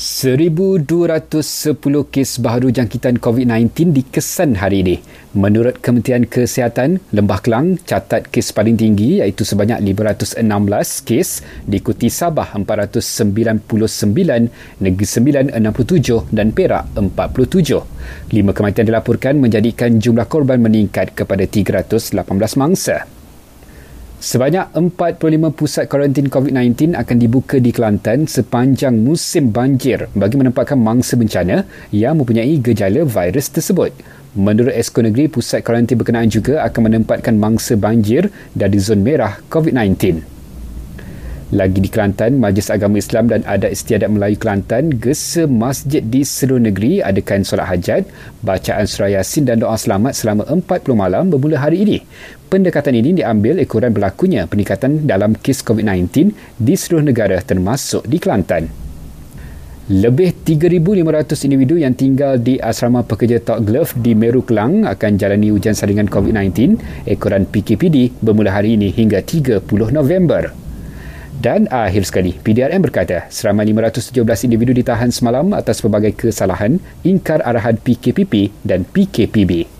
1,210 kes baharu jangkitan COVID-19 dikesan hari ini. Menurut Kementerian Kesihatan, Lembah Kelang catat kes paling tinggi iaitu sebanyak 516 kes diikuti Sabah 499, Negeri Sembilan 67 dan Perak 47. Lima kematian dilaporkan menjadikan jumlah korban meningkat kepada 318 mangsa. Sebanyak 45 pusat kuarantin COVID-19 akan dibuka di Kelantan sepanjang musim banjir bagi menempatkan mangsa bencana yang mempunyai gejala virus tersebut. Menurut Esko Negeri, pusat kuarantin berkenaan juga akan menempatkan mangsa banjir dari zon merah COVID-19. Lagi di Kelantan, Majlis Agama Islam dan Adat Istiadat Melayu Kelantan gesa masjid di seluruh negeri adakan solat hajat, bacaan surah Yasin dan doa selamat selama 40 malam bermula hari ini. Pendekatan ini diambil ekoran berlakunya peningkatan dalam kes COVID-19 di seluruh negara termasuk di Kelantan. Lebih 3,500 individu yang tinggal di asrama pekerja Tok Glove di Meru Kelang akan jalani ujian saringan COVID-19 ekoran PKPD bermula hari ini hingga 30 November. Dan akhir sekali, PDRM berkata seramai 517 individu ditahan semalam atas pelbagai kesalahan ingkar arahan PKPP dan PKPB.